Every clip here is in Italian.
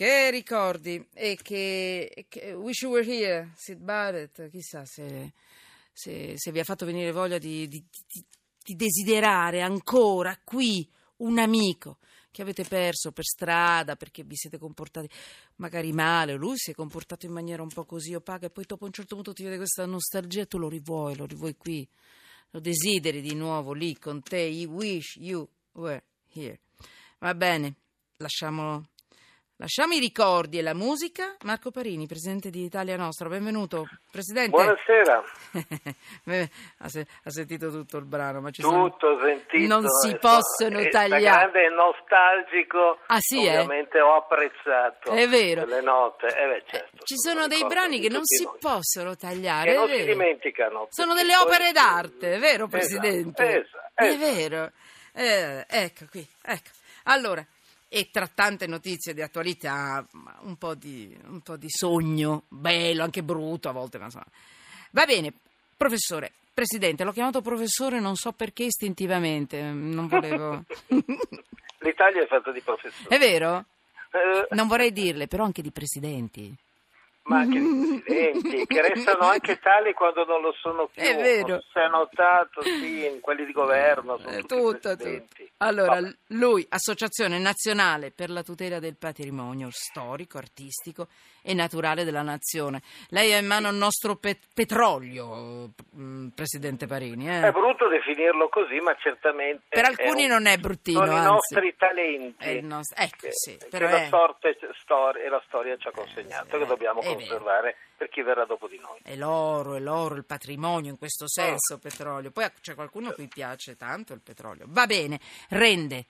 Che ricordi? E che, che Wish You Were Here, Sid Barrett, chissà se, se, se vi ha fatto venire voglia di, di, di, di desiderare ancora qui un amico che avete perso per strada perché vi siete comportati magari male, lui si è comportato in maniera un po' così opaca e poi dopo un certo punto ti vede questa nostalgia e tu lo rivuoi, lo rivuoi qui, lo desideri di nuovo lì con te, you wish you were here. Va bene, lasciamo Lasciamo i ricordi e la musica. Marco Parini, presidente di Italia Nostra, benvenuto. Presidente. Buonasera. ha, se- ha, sentito tutto il brano, ma ci tutto sono... sentito. Non si possono è tagliare. grande nostalgico. Ah sì, Ovviamente eh? ho apprezzato. È vero. Le note. Eh beh, certo, ci sono dei brani che non si noi. possono tagliare. Che non si dimenticano. Sono delle opere d'arte, è vero, esatto, Presidente? Esatto, esatto. È vero. Eh, ecco qui, ecco. Allora, e tra tante notizie di attualità un po' di, un po' di sogno, bello, anche brutto a volte, ma insomma. Va bene, professore, presidente, l'ho chiamato professore non so perché istintivamente, non volevo... L'Italia è fatta di professori. È vero? Eh... Non vorrei dirle, però anche di presidenti ma anche i presidenti, che restano anche tali quando non lo sono più. È vero. Si è notato, sì, in quelli di governo. Sono eh, tutto, tutto. Allora, Vabbè. lui, Associazione Nazionale per la tutela del patrimonio storico, artistico e naturale della nazione. Lei ha in mano il nostro pet- petrolio, mm, Presidente Parini. Eh? È brutto definirlo così, ma certamente... Per alcuni un... non è bruttino, Sono anzi. i nostri talenti. Nostro... Ecco, che, sì, che però è... sorte stor- e la storia ci ha consegnato, eh, che dobbiamo conservare vero. per chi verrà dopo di noi. È l'oro, è l'oro, il patrimonio, in questo senso, oh. petrolio. Poi c'è qualcuno a cui piace tanto il petrolio. Va bene, rende,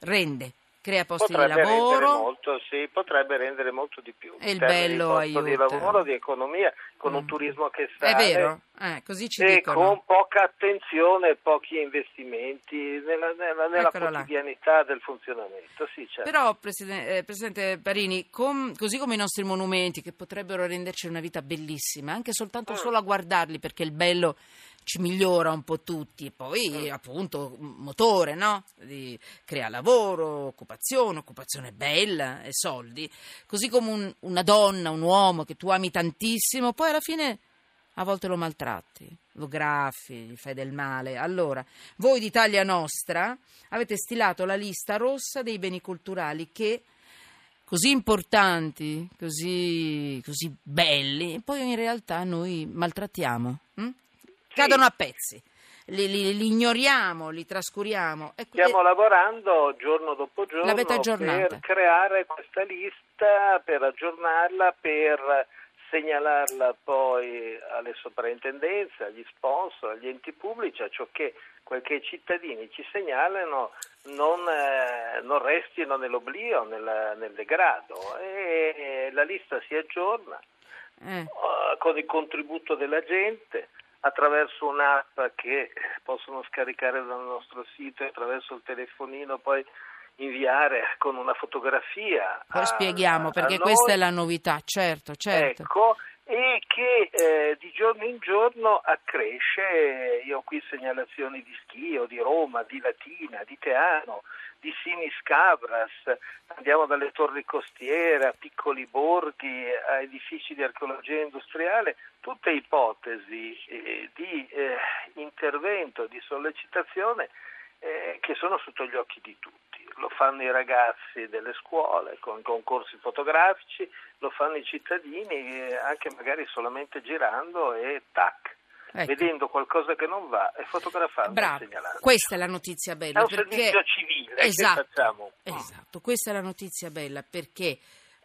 rende crea posti potrebbe di lavoro. Molto, sì, potrebbe rendere molto di più. E il bello di aiuta. di lavoro, di economia, con mm. un turismo che sale. È vero, eh, così ci e dicono. con poca attenzione e pochi investimenti nella, nella, nella quotidianità là. del funzionamento. Sì, certo. Però, Presidente, eh, Presidente Parini, com, così come i nostri monumenti, che potrebbero renderci una vita bellissima, anche soltanto mm. solo a guardarli, perché il bello ci migliora un po' tutti, poi appunto motore, no? Di, crea lavoro, occupazione, occupazione bella e soldi, così come un, una donna, un uomo che tu ami tantissimo, poi alla fine a volte lo maltratti, lo graffi, gli fai del male. Allora, voi d'Italia Nostra avete stilato la lista rossa dei beni culturali che così importanti, così, così belli, poi in realtà noi maltrattiamo. Hm? Cadono a pezzi. Li, li, li, ignoriamo, li trascuriamo. E, Stiamo e, lavorando giorno dopo giorno per creare questa lista, per aggiornarla, per segnalarla poi alle soprintendenze, agli sponsor, agli enti pubblici, a ciò che quel che i cittadini ci segnalano non, eh, non restino nell'oblio, nel, nel degrado. E, e, la lista si aggiorna eh. uh, con il contributo della gente attraverso un'app che possono scaricare dal nostro sito e attraverso il telefonino poi inviare con una fotografia. Poi a, spieghiamo perché questa è la novità, certo, certo. Ecco, e che eh, giorno in giorno accresce. Io ho qui segnalazioni di Schio, di Roma, di Latina, di Teano, di Siniscabras, andiamo dalle torri costiere a piccoli borghi, a edifici di archeologia industriale, tutte ipotesi eh, di eh, intervento, di sollecitazione eh, che sono sotto gli occhi di tutti. Lo fanno i ragazzi delle scuole con concorsi fotografici, lo fanno i cittadini eh, anche magari solamente girando e tac. Ecco. vedendo qualcosa che non va e fotografando Bravo. e segnalando. Questa è la notizia bella. È un perché... servizio civile esatto, che facciamo. Esatto, questa è la notizia bella perché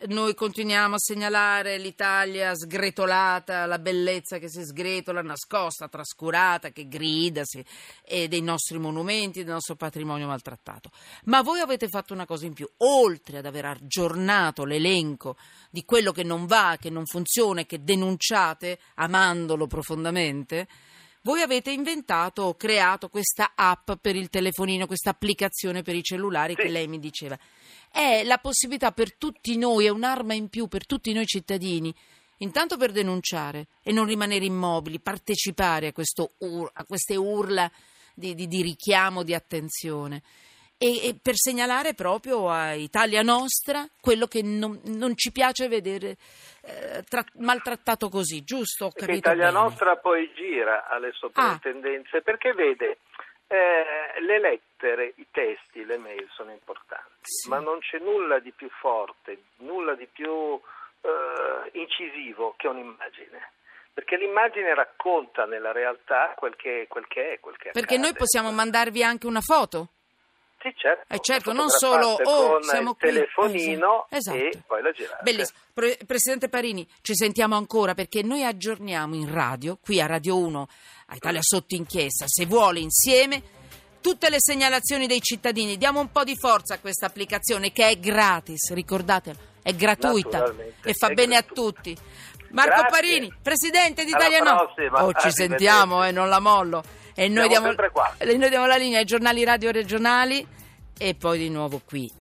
noi continuiamo a segnalare l'Italia sgretolata, la bellezza che si sgretola, nascosta, trascurata, che grida sì, e dei nostri monumenti, del nostro patrimonio maltrattato. Ma voi avete fatto una cosa in più, oltre ad aver aggiornato l'elenco di quello che non va, che non funziona e che denunciate amandolo profondamente, voi avete inventato o creato questa app per il telefonino, questa applicazione per i cellulari sì. che lei mi diceva è la possibilità per tutti noi, è un'arma in più per tutti noi cittadini, intanto per denunciare e non rimanere immobili, partecipare a, ur- a queste urla di, di, di richiamo, di attenzione e, e per segnalare proprio a Italia Nostra quello che non, non ci piace vedere eh, tra- maltrattato così, giusto? Italia bene. Nostra poi gira alle soprintendenze Ah. perché vede eh, le lettere, i testi, le mail sono importanti, Sì. ma non c'è nulla di più forte, nulla di più eh, incisivo che un'immagine. Perché l'immagine racconta nella realtà quel che, quel che è, quel che Perché noi accade. possiamo mandarvi anche una foto. Sì, certo. Eh, certo, non solo, oh, il qui. telefonino Esatto. e poi la girate. Bellissimo. Pre- Presidente Parini, ci sentiamo ancora perché noi aggiorniamo in radio, qui a Radio 1, a Italia Sotto Inchiesta, se vuole insieme, tutte le segnalazioni dei cittadini. Diamo un po' di forza a questa applicazione che è gratis, ricordatelo, è gratuita e fa bene a tutti. Marco Grazie. Presidente Presidente di Italia No. Oh, ci sentiamo, eh, non la mollo. E noi diamo, sempre qua. e noi diamo la linea ai giornali radio regionali e poi di nuovo qui